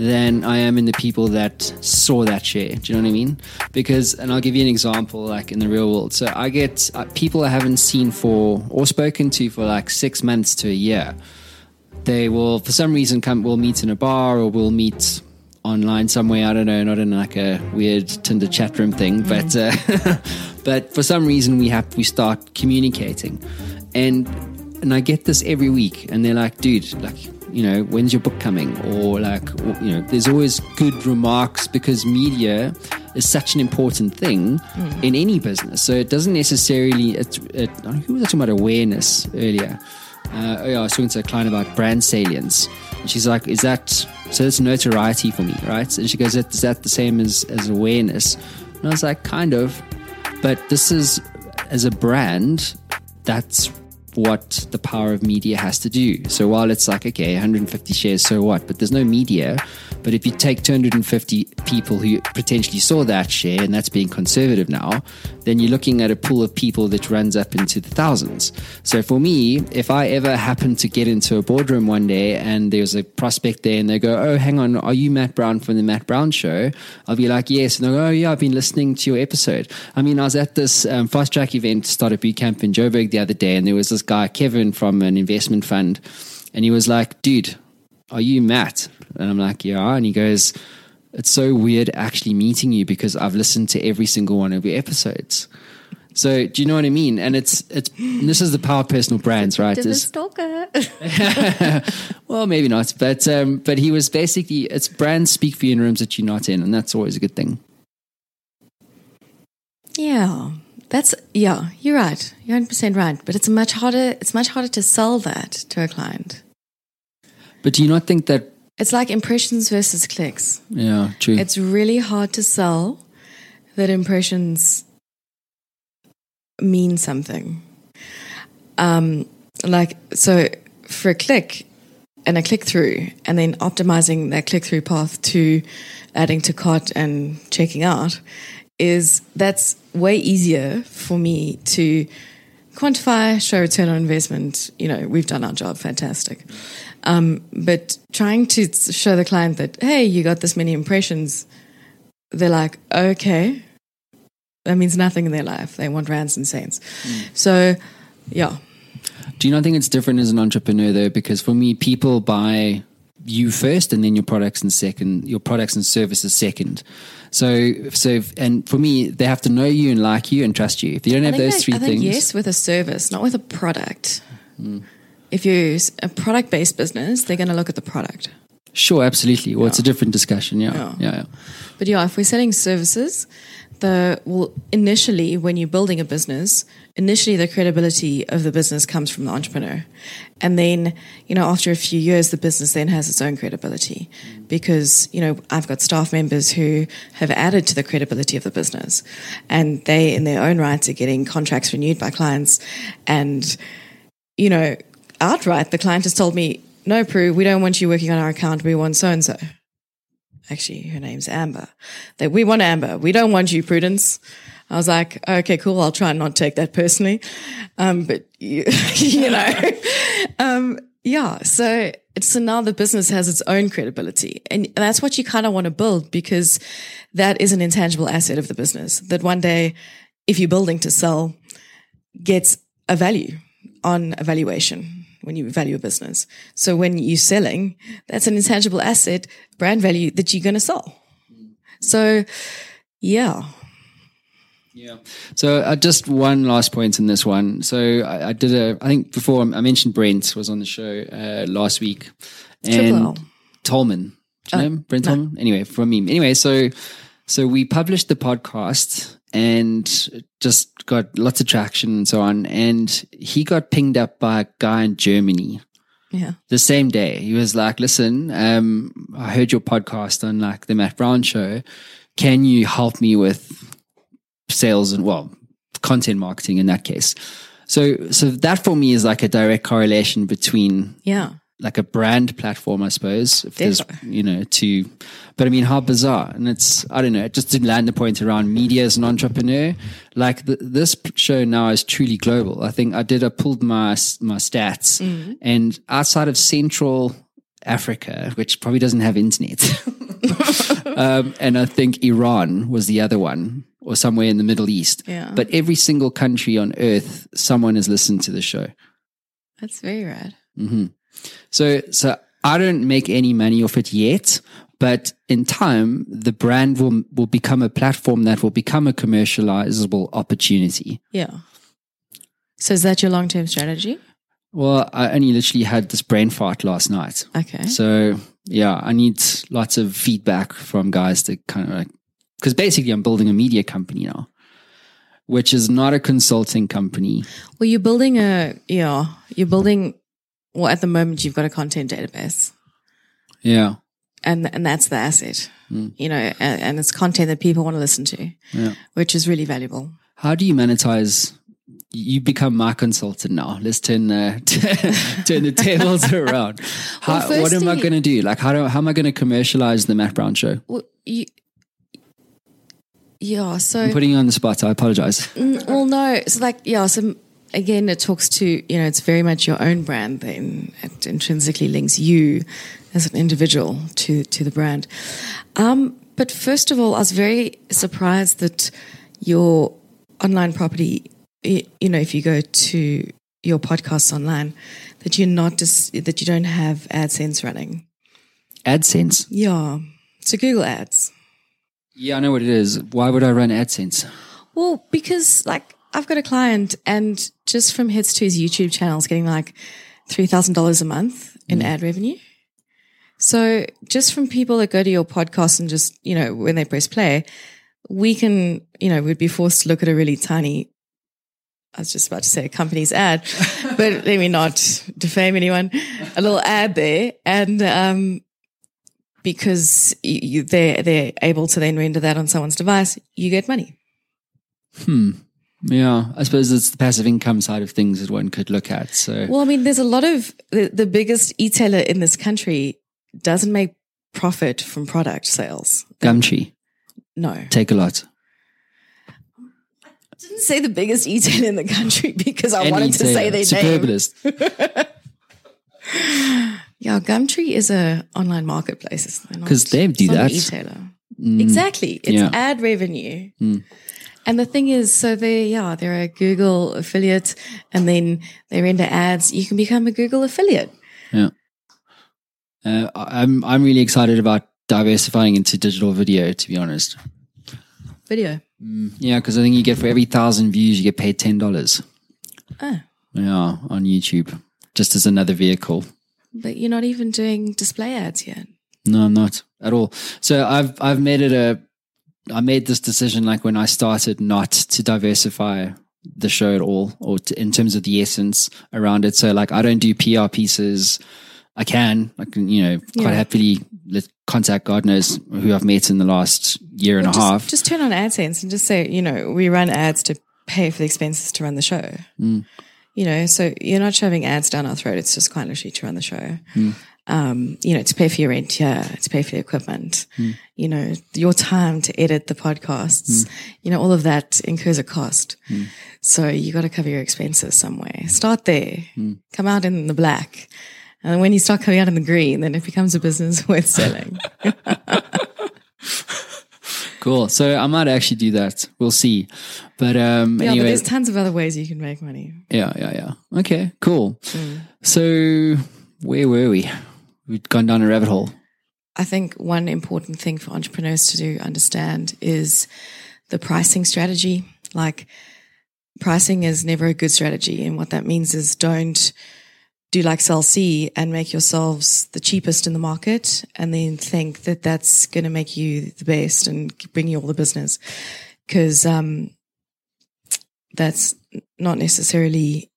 Speaker 2: than I am in the people that saw that share. Do you know what I mean? Because, and I'll give you an example, like in the real world. So I get uh, people I haven't seen for or spoken to for like six months to a year. They will, for some reason, come. We'll meet in a bar or we'll meet online somewhere. I don't know, not in like a weird Tinder chat room thing, but uh, but for some reason we have we start communicating, and and I get this every week, and they're like, dude, like you know, when's your book coming? Or like, you know, there's always good remarks because media is such an important thing mm. in any business. So it doesn't necessarily. Uh, it, uh, it, who was I talking about awareness earlier? Uh, oh yeah, I was talking to a client about brand salience. And she's like, "Is that so? It's notoriety for me, right?" And she goes, "Is that the same as as awareness?" And I was like, "Kind of." But this is, as a brand, that's what the power of media has to do. So while it's like, okay, 150 shares, so what? But there's no media. But if you take 250 people who potentially saw that share, and that's being conservative now, then you're looking at a pool of people that runs up into the thousands. So for me, if I ever happen to get into a boardroom one day and there's a prospect there and they go, oh, hang on, are you Matt Brown from the Matt Brown show? I'll be like, yes. And they'll go, oh, yeah, I've been listening to your episode. I mean, I was at this um, fast track event, Startup Boot Camp in Joburg the other day, and there was this guy, Kevin, from an investment fund. And he was like, dude, are you Matt? And I'm like, yeah. And he goes, it's so weird actually meeting you because I've listened to every single one of your episodes. So do you know what I mean? And it's it's this is the power of personal brands, right? Is-
Speaker 1: stalker.
Speaker 2: well, maybe not, but um, but he was basically it's brands speak for you in rooms that you're not in, and that's always a good thing.
Speaker 1: Yeah, that's yeah. You're right. You're 100 percent right. But it's much harder. It's much harder to sell that to a client.
Speaker 2: But do you not think that?
Speaker 1: It's like impressions versus clicks.
Speaker 2: Yeah, true.
Speaker 1: It's really hard to sell that impressions mean something. Um, like so, for a click and a click through, and then optimizing that click through path to adding to cart and checking out is that's way easier for me to quantify, show return on investment. You know, we've done our job, fantastic. Um, but trying to show the client that, hey, you got this many impressions, they're like, okay, that means nothing in their life. They want rands and cents. So, yeah,
Speaker 2: Do you not think it's different as an entrepreneur though? Because for me, people buy you first and then your products and second your products and services second so so if, and for me they have to know you and like you and trust you if you don't have
Speaker 1: I
Speaker 2: those
Speaker 1: that-
Speaker 2: three
Speaker 1: I think
Speaker 2: things
Speaker 1: yes, with a service, not with a product.
Speaker 2: Hmm.
Speaker 1: If you're a product based business, they're going to look at the product.
Speaker 2: sure absolutely well it's a different discussion yeah
Speaker 1: Yeah.
Speaker 2: yeah, yeah.
Speaker 1: But yeah, if we're selling services, the well, initially when you're building a business, initially the credibility of the business comes from the entrepreneur, and then you know after a few years, the business then has its own credibility because you know I've got staff members who have added to the credibility of the business, and they in their own rights are getting contracts renewed by clients, and you know outright the client has told me. No, Prue, we don't want you working on our account. We want so and so actually her name's Amber. That we want Amber. We don't want you, Prudence. I was like, okay, cool. I'll try and not take that personally. Um, but you, you know, um, yeah. So it's so now the business has its own credibility and that's what you kind of want to build because that is an intangible asset of the business that one day, if you're building to sell, gets a value on a valuation when you value a business. So when you're selling, that's an intangible asset, brand value that you're going to sell. So yeah.
Speaker 2: Yeah. So uh, just one last point in this one. So I, I did a, I think before I mentioned Brent was on the show uh, last week, and. Tolman, do you know him? Brent Tolman. Anyway, from me. Anyway, so so we published the podcast and just got lots of traction and so on. And he got pinged up by a guy in Germany
Speaker 1: Yeah.
Speaker 2: the same day. He was like, listen, um, I heard your podcast on like the Matt Brown show. Can you help me with sales and well, content marketing in that case? So, so that for me is like a direct correlation between
Speaker 1: Yeah.
Speaker 2: Like a brand platform, I suppose. If there's, you know, to, but I mean, how bizarre. And it's, I don't know, it just didn't land the point around media as an entrepreneur. Like the, this show now is truly global. I think I did, I pulled my, my stats and outside of Central Africa, which probably doesn't have internet. um, and I think Iran was the other one or somewhere in the Middle East.
Speaker 1: Yeah.
Speaker 2: But every single country on earth, someone has listened to the show.
Speaker 1: That's very rad.
Speaker 2: So, so I don't make any money off it yet, but in time, the brand will will become a platform that will become a commercializable opportunity.
Speaker 1: Yeah. So is that your long term strategy?
Speaker 2: Well, I only literally had this brain fart last night,
Speaker 1: Okay.
Speaker 2: so yeah, I need lots of feedback from guys to kind of like because basically I'm building a media company now, which is not a consulting company.
Speaker 1: Well, you're building a, yeah, you're building, well, at the moment, you've got a content database.
Speaker 2: Yeah,
Speaker 1: and and that's the asset, you know, and, and it's content that people want to listen to,
Speaker 2: yeah.
Speaker 1: which is really valuable.
Speaker 2: How do you monetize? You become my consultant now. Let's turn the turn the tables around. How,
Speaker 1: Well,
Speaker 2: what am I going to do? Like, how do how am I going to commercialize the Matt Brown show?
Speaker 1: Well, you, yeah. So
Speaker 2: I'm putting you on the spot. I apologize.
Speaker 1: Mm, well, no. So like, yeah. So again, it talks to you know, it's very much your own brand. Then it intrinsically links you as an individual to to the brand. Um, but first of all, I was very surprised that your online property, y- you know, if you go to your podcasts online, that you're not just that you don't have AdSense running.
Speaker 2: AdSense.
Speaker 1: Yeah. So Google Ads.
Speaker 2: Yeah, I know what it is. Why would I run AdSense?
Speaker 1: Well, because like I've got a client and just from hits to his YouTube channel is getting like $3,000 a month in ad revenue. So just from people that go to your podcast and just, you know, when they press play, we can, you know, we'd be forced to look at a really tiny, I was just about to say a company's ad, but let me not defame anyone, a little ad there. And, um, because you, they're, they're able to then render that on someone's device, you get money.
Speaker 2: Yeah, I suppose it's the passive income side of things that one could look at. So
Speaker 1: Well, I mean, there's a lot of the, the biggest e-tailer in this country doesn't make profit from product sales.
Speaker 2: Gumtree,
Speaker 1: No,
Speaker 2: take a lot.
Speaker 1: I didn't say the biggest e-tailer in the country because I wanted to say their name.
Speaker 2: Superbalist.
Speaker 1: Yeah, Gumtree is a online marketplace.
Speaker 2: Because they do
Speaker 1: it's not an
Speaker 2: that.
Speaker 1: E-tailer. Mm. Exactly, it's
Speaker 2: Yeah.
Speaker 1: ad revenue. Mm. And the thing is, so they yeah, they're a Google affiliate, and then they render ads. You can become a Google affiliate.
Speaker 2: Yeah. Uh, I'm I'm really excited about diversifying into digital video. To be honest,
Speaker 1: Video.
Speaker 2: yeah, because I think you get for every thousand views, you get paid ten dollars.
Speaker 1: Oh,
Speaker 2: Yeah, on YouTube, just as another vehicle.
Speaker 1: but you're not even doing display ads yet.
Speaker 2: No, I'm not at all. So I've I've made it a I made this decision like when I started not to diversify the show at all or to, in terms of the essence around it. So like I don't do PR pieces. I can, I can, you know, quite
Speaker 1: Yeah.
Speaker 2: happily let contact God knows who I've met in the last year and a
Speaker 1: just,
Speaker 2: half.
Speaker 1: just turn on AdSense and just say, you know, we run ads to pay for the expenses to run the show.
Speaker 2: Mm.
Speaker 1: You know, so you're not shoving ads down our throat. It's just quite literally to run the show.
Speaker 2: Mm.
Speaker 1: Um, you know, to pay for your rent yeah, to pay for the equipment,
Speaker 2: Mm.
Speaker 1: you know, your time to edit the podcasts, you know, all of that incurs a cost.
Speaker 2: Mm.
Speaker 1: So you got to cover your expenses somewhere. Start there,
Speaker 2: Mm.
Speaker 1: come out in the black. And when you start coming out in the green, then it becomes a business worth selling.
Speaker 2: cool. So I might actually do that. We'll see. But um
Speaker 1: Yeah, but
Speaker 2: anyway,
Speaker 1: there's tons of other ways you can make money.
Speaker 2: yeah, yeah, yeah. Okay, cool.
Speaker 1: Mm.
Speaker 2: So where were we? We'd gone down a rabbit hole.
Speaker 1: I think one important thing for entrepreneurs to do understand is the pricing strategy. Like pricing is never a good strategy. And what that means is don't do like Cell C and make yourselves the cheapest in the market and then think that that's going to make you the best and bring you all the business. Cause, um, that's not necessarily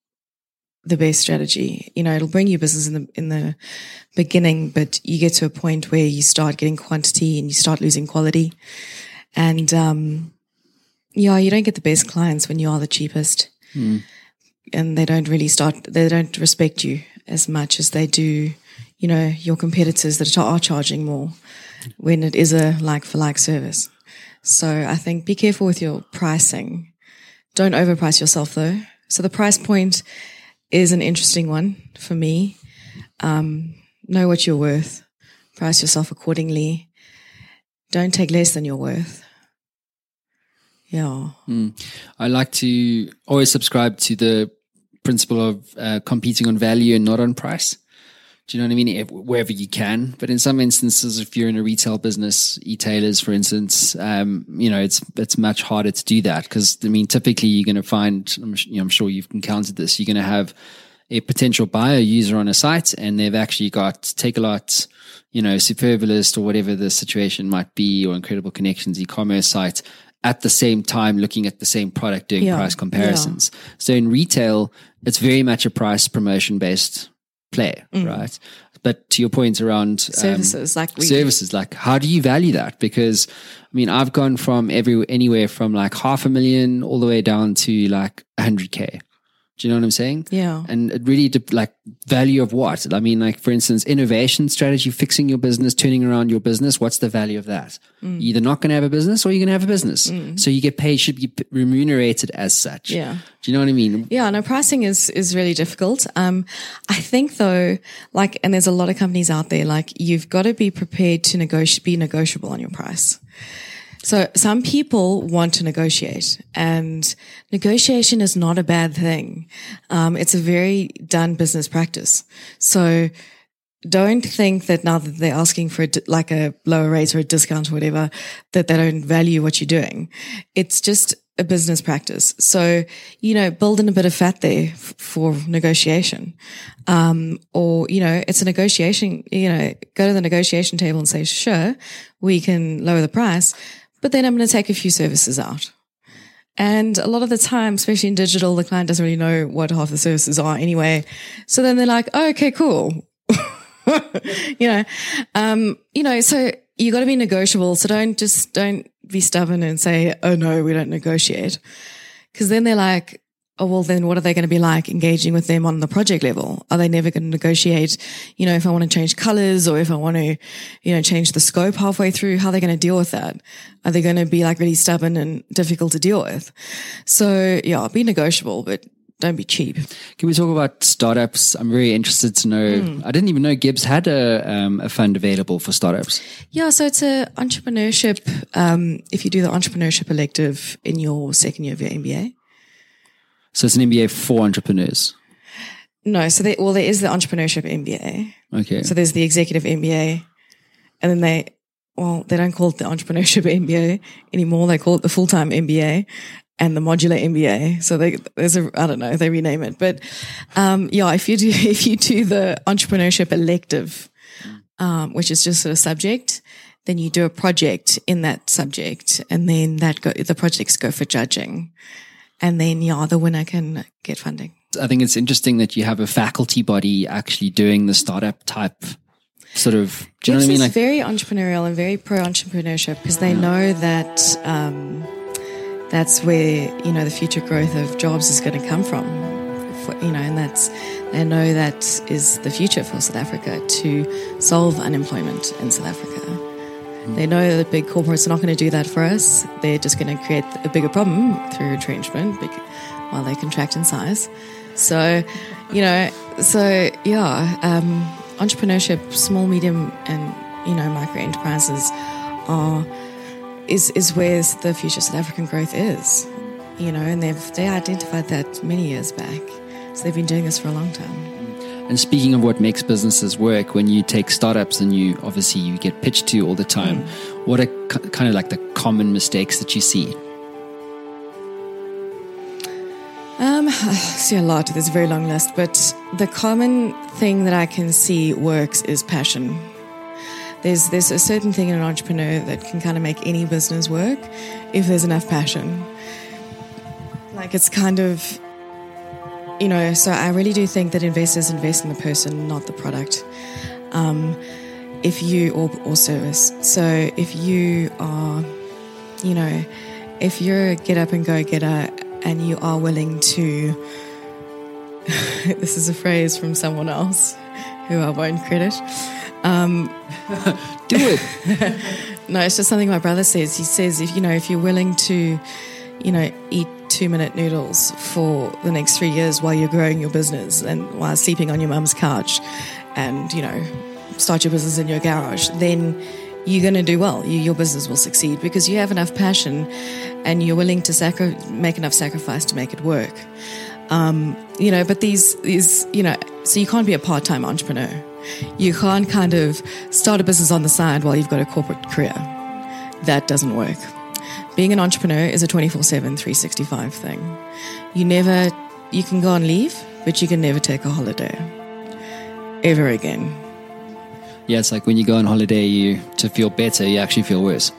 Speaker 1: the best strategy. You know, it'll bring you business in the, in the beginning, but you get to a point where you start getting quantity and you start losing quality. And, um, yeah, you don't get the best clients when you are the cheapest. And they don't really start, they don't respect you as much as they do, you know, your competitors that are charging more when it is a like for like service. So I think be careful with your pricing. Don't overprice yourself though. So the price point is an interesting one for me. Um, know what you're worth. Price yourself accordingly. Don't take less than you're worth. Yeah.
Speaker 2: I like to always subscribe to the principle of uh, competing on value and not on price. Do you know what I mean? If, wherever you can, but in some instances, if you're in a retail business, e-tailers, for instance, um, you know, it's it's much harder to do that because I mean, typically you're going to find, I'm, you know, I'm sure you've encountered this, you're going to have a potential buyer user on a site, and they've actually got take a lot you know, Superbalist or whatever the situation might be, or Incredible Connections e-commerce site at the same time looking at the same product doing
Speaker 1: Yeah,
Speaker 2: price comparisons. So in retail, it's very much a price promotion based play, right? But to your point around um,
Speaker 1: Mm. Services, like we-
Speaker 2: services, like how do you value that? Because I mean, I've gone from every anywhere from like half a million all the way down to like 100k. Do you know what I'm saying?
Speaker 1: Yeah.
Speaker 2: And it really de- like value of what? I mean, like for instance, innovation strategy, fixing your business, turning around your business. What's the value of that?
Speaker 1: Mm.
Speaker 2: You're either not going to have a business or you're going to have a business. So you get paid, should be remunerated as such.
Speaker 1: Yeah.
Speaker 2: Do you know what I mean?
Speaker 1: Yeah, no, pricing is is really difficult. Um, I think though, like, and there's a lot of companies out there, like, you've got to be prepared to negotiate, be negotiable on your price. So some people want to negotiate and negotiation is not a bad thing. Um, it's a very done business practice. So don't think that now that they're asking for a like a lower rate or a discount or whatever, that they don't value what you're doing. It's just a business practice. So, you know, build in a bit of fat there f- for negotiation. Um, or, you know, it's a negotiation, you know, go to the negotiation table and say, sure, we can lower the price, but then I'm going to take a few services out. And a lot of the time, especially in digital, the client doesn't really know what half the services are anyway. So then they're like, oh, okay, cool. you know, um, you know, so you got to be negotiable. So don't just don't be stubborn and say, "Oh no, we don't negotiate," because then they're like, "Oh well, then what are they going to be like engaging with them on the project level? Are they never going to negotiate? You know, if I want to change colors or if I want to, you know, change the scope halfway through, how are they going to deal with that? Are they going to be like really stubborn and difficult to deal with? So yeah, be negotiable, but." Don't be cheap.
Speaker 2: Can we talk about startups? I'm really interested to know.
Speaker 1: Hmm.
Speaker 2: I didn't even know GIBS had a, um, a fund available for startups.
Speaker 1: Yeah, so it's a entrepreneurship. Um, if you do the entrepreneurship elective in your second year of your MBA,
Speaker 2: So it's an MBA for entrepreneurs.
Speaker 1: no. So there, well, there is the entrepreneurship MBA,
Speaker 2: Okay.
Speaker 1: So there's the executive MBA, and then they, well, they don't call it the entrepreneurship MBA anymore. They call it the full time MBA and the modular MBA. So they, there's a, I don't know, they rename it, but, um, yeah, if you do, if you do the entrepreneurship elective, um, which is just sort of a subject, then you do a project in that subject and then that go, the projects go for judging. And then, yeah, the winner can get funding.
Speaker 2: I think it's interesting that you have a faculty body actually doing the startup type sort of. Do you know what I mean?
Speaker 1: It's
Speaker 2: Like,
Speaker 1: very entrepreneurial and very pro entrepreneurship because they know that um, that's where you know the future growth of jobs is going to come from. For, you know, and that's they know that is the future for South Africa to solve unemployment in South Africa. They know that big corporates are not going to do that for us. They're just going to create a bigger problem through retrenchment while they contract in size. So, you know, so yeah, um, entrepreneurship, small, medium, and you know, micro enterprises are is is where the future South African growth is. You know, and they've they identified that many years back. So they've been doing this for a long time.
Speaker 2: And speaking of what makes businesses work, when you take startups and you obviously you get pitched to all the time, what are kind of like the common mistakes that you see?
Speaker 1: Um, I see a lot. There's a very long list, but the common thing that I can see works is passion. There's there's a certain thing in an entrepreneur that can kind of make any business work if there's enough passion. Like it's kind of, you know. So I really do think that investors invest in the person, not the product. Um, if you or or service. So if you are, you know, if you're a get up and go getter and you are willing to, this is a phrase from someone else who I won't credit.
Speaker 2: Do it.
Speaker 1: No, it's just something my brother says. He says if you know if you're willing to, you know, eat two minute noodles for the next three years while you're growing your business and while sleeping on your mum's couch, and you know, start your business in your garage, then you're going to do well. You, your business will succeed because you have enough passion, and you're willing to sacri- make enough sacrifice to make it work. Um, you know, but these these you know, so you can't be a part time entrepreneur. You can't kind of start a business on the side while you've got a corporate career. That doesn't work. Being an entrepreneur is a 24 7, 365 thing. You never, you can go on leave, but you can never take a holiday. Ever again.
Speaker 2: Yeah, it's like when you go on holiday, you to feel better, you actually feel worse.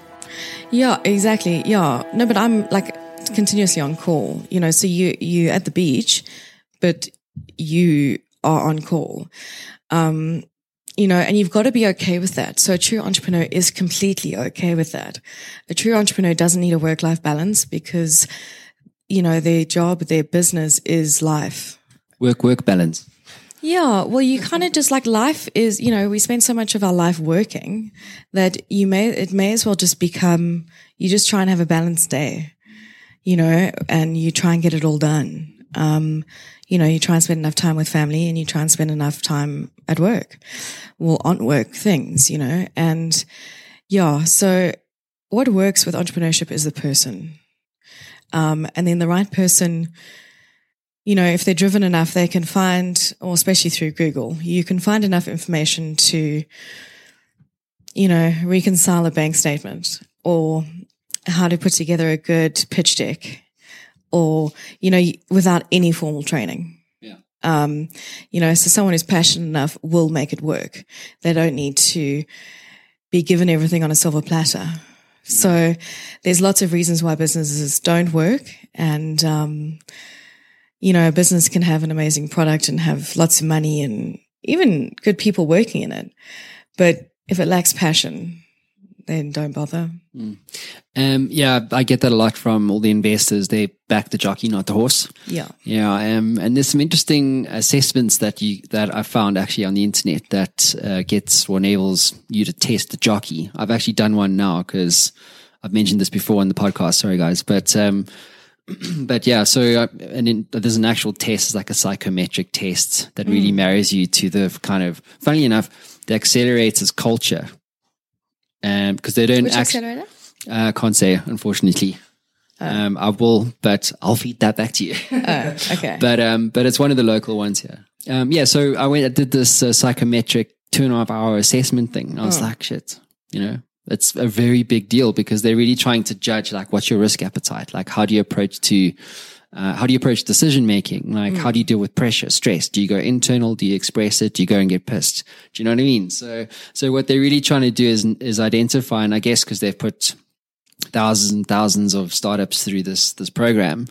Speaker 1: Yeah, exactly. Yeah. No, but I'm like continuously on call, you know, so you, you at the beach, but you are on call. Um, you know, and you've got to be okay with that. So a true entrepreneur is completely okay with that. A true entrepreneur doesn't need a work life balance because, you know, their job, their business is life.
Speaker 2: Work work balance.
Speaker 1: Yeah, well, you kind of just like life is, you know, we spend so much of our life working that you may, it may as well just become, you just try and have a balanced day, you know, and you try and get it all done. Um, you know, you try and spend enough time with family and you try and spend enough time at work, well, on work things, you know, and yeah, so what works with entrepreneurship is the person. Um, and then the right person, you know, if they're driven enough, they can find, or especially through Google, you can find enough information to, you know, reconcile a bank statement or how to put together a good pitch deck or, you know, without any formal training.
Speaker 2: Yeah.
Speaker 1: Um, you know, so someone who's passionate enough will make it work. They don't need to be given everything on a silver platter. So there's lots of reasons why businesses don't work and, um, you know, a business can have an amazing product and have lots of money and even good people working in it. But if it lacks passion, then don't bother.
Speaker 2: Um, yeah, I get that a lot from all the investors. They back the jockey, not the horse.
Speaker 1: Yeah.
Speaker 2: Yeah, um, and there's some interesting assessments that you that I found actually on the internet that uh, gets or enables you to test the jockey. I've actually done one now because I've mentioned this before on the podcast. Sorry, guys, but um, but yeah, so uh, and in, there's an actual test, it's like a psychometric test that really marries you to the kind of. Funny enough, the accelerator's culture, um, because they don't
Speaker 1: Which
Speaker 2: actually.
Speaker 1: accelerator?
Speaker 2: Uh, can't say, unfortunately. Um, I will, but I'll feed that back to you.
Speaker 1: Oh, okay.
Speaker 2: but um, but it's one of the local ones here. Um, yeah, so I went, I did this uh, psychometric two and a half hour assessment thing. I was like, shit, you know, it's a very big deal because they're really trying to judge like what's your risk appetite, like how do you approach to uh, how do you approach decision making? Like, how do you deal with pressure, stress? Do you go internal? Do you express it? Do you go and get pissed? Do you know what I mean? So, so what they're really trying to do is, is identify, and I guess because they've put thousands and thousands of startups through this, this program,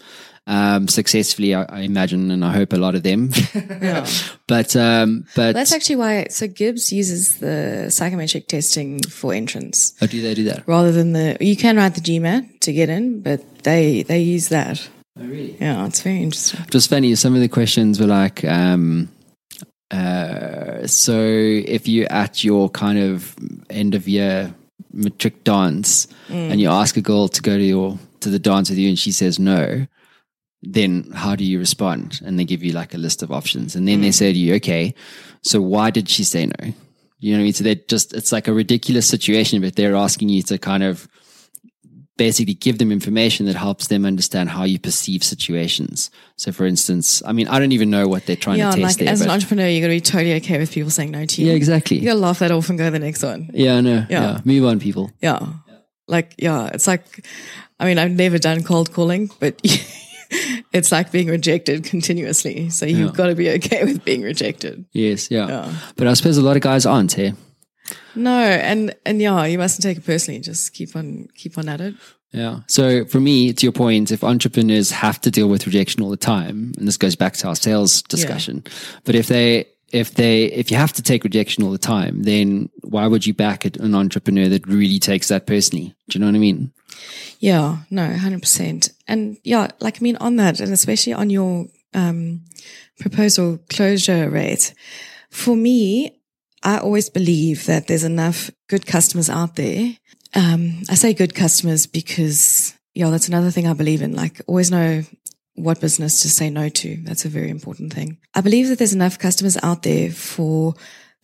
Speaker 2: um, successfully, I, I imagine, and I hope a lot of them.
Speaker 1: Yeah.
Speaker 2: but, um, but
Speaker 1: That's actually why, so GIBS uses the psychometric testing for entrance
Speaker 2: how do they do that?
Speaker 1: rather than the, you can write the GMAT to get in, but they, they use that.
Speaker 2: Oh, really?
Speaker 1: Yeah, it's very interesting.
Speaker 2: It was funny. Some of the questions were like, um, uh, so if you're at your kind of end of year matric dance and you ask a girl to go to your to the dance with you and she says no, then how do you respond? And they give you like a list of options, and then they say to you, okay, so why did she say no? You know what I mean? So they just it's like a ridiculous situation, but they're asking you to kind of basically give them information that helps them understand how you perceive situations. So, for instance, I mean, I don't even know what they're trying
Speaker 1: Yeah,
Speaker 2: to test
Speaker 1: like
Speaker 2: there.
Speaker 1: as an entrepreneur, you got to be totally okay with people saying no to you.
Speaker 2: yeah, exactly.
Speaker 1: You got to laugh that off and go to the next one.
Speaker 2: Yeah, I know.
Speaker 1: Yeah.
Speaker 2: Yeah. Move on, people.
Speaker 1: Yeah. Like, yeah, it's like, I mean, I've never done cold calling, but it's like being rejected continuously. So you've
Speaker 2: Yeah.
Speaker 1: got to be okay with being rejected.
Speaker 2: Yes, yeah.
Speaker 1: Yeah.
Speaker 2: But I suppose a lot of guys aren't here.
Speaker 1: No, and, and yeah, you mustn't take it personally. Just keep on, keep on at it.
Speaker 2: Yeah. So for me, to your point, if entrepreneurs have to deal with rejection all the time, and this goes back to our sales discussion, but if they, if they, if you have to take rejection all the time, then why would you back an entrepreneur that really takes that personally? Do you know what I mean?
Speaker 1: Yeah, no, hundred percent. And yeah, like I mean, on that, and especially on your um, proposal closure rate, for me, I always believe that there's enough good customers out there. Um, I say good customers because yeah, that's another thing I believe in. Like, always know what business to say no to. That's a very important thing. I believe that there's enough customers out there for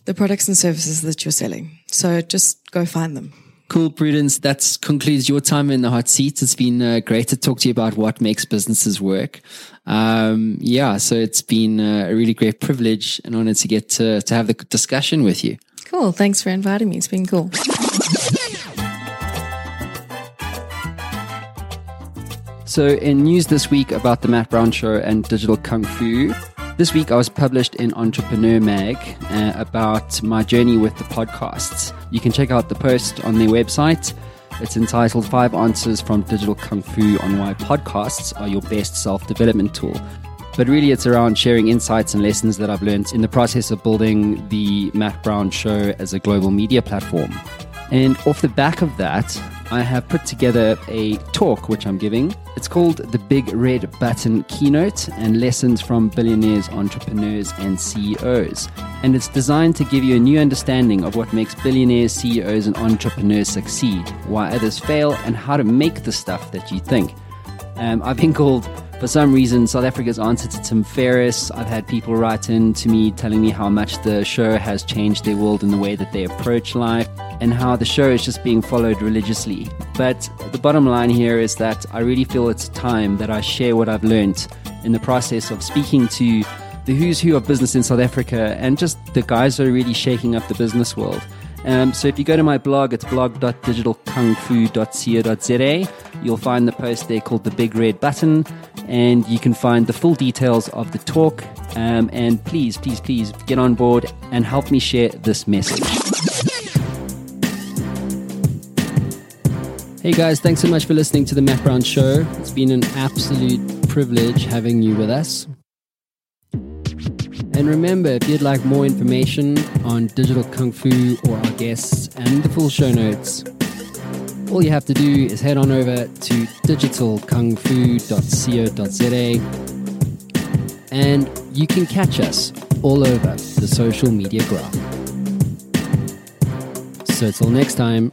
Speaker 1: the products and services that you're selling. So just go find them.
Speaker 2: Cool, Prudence. That concludes your time in the hot seat. It's been uh, great to talk to you about what makes businesses work. Um, yeah, so it's been uh, a really great privilege and honor to get to, to have the discussion with you.
Speaker 1: Cool. Thanks for inviting me. It's been cool.
Speaker 5: So, in news this week about the Matt Brown Show and Digital Kung Fu, this week I was published in Entrepreneur Mag uh, about my journey with the podcasts. You can check out the post on their website. It's entitled Five Answers from Digital Kung Fu on Why Podcasts Are Your Best Self Development Tool. But really, it's around sharing insights and lessons that I've learned in the process of building the Matt Brown Show as a global media platform. And off the back of that, I have put together a talk which I'm giving. It's called The Big Red Button Keynote and Lessons from Billionaires, Entrepreneurs, and CEOs. And it's designed to give you a new understanding of what makes billionaires, CEOs, and entrepreneurs succeed, why others fail, and how to make the stuff that you think. Um, I've been called, for some reason, South Africa's answer to Tim Ferriss. I've had people write in to me telling me how much the show has changed their world in the way that they approach life and how the show is just being followed religiously. But the bottom line here is that I really feel it's time that I share what I've learned in the process of speaking to the who's who of business in South Africa and just the guys who are really shaking up the business world. Um, so if you go to my blog, it's blog.digitalkungfu.co.za. You'll find the post there called The Big Red Button, and you can find the full details of the talk. Um, and please, please, please get on board and help me share this message.
Speaker 2: Hey guys, thanks so much for listening to the Matt Brown Show. It's been an absolute privilege having you with us. And remember, if you'd like more information on Digital Kung Fu or our guests and the full show notes, all you have to do is head on over to digitalkungfu.co.za and you can catch us all over the social media graph. So, till next time,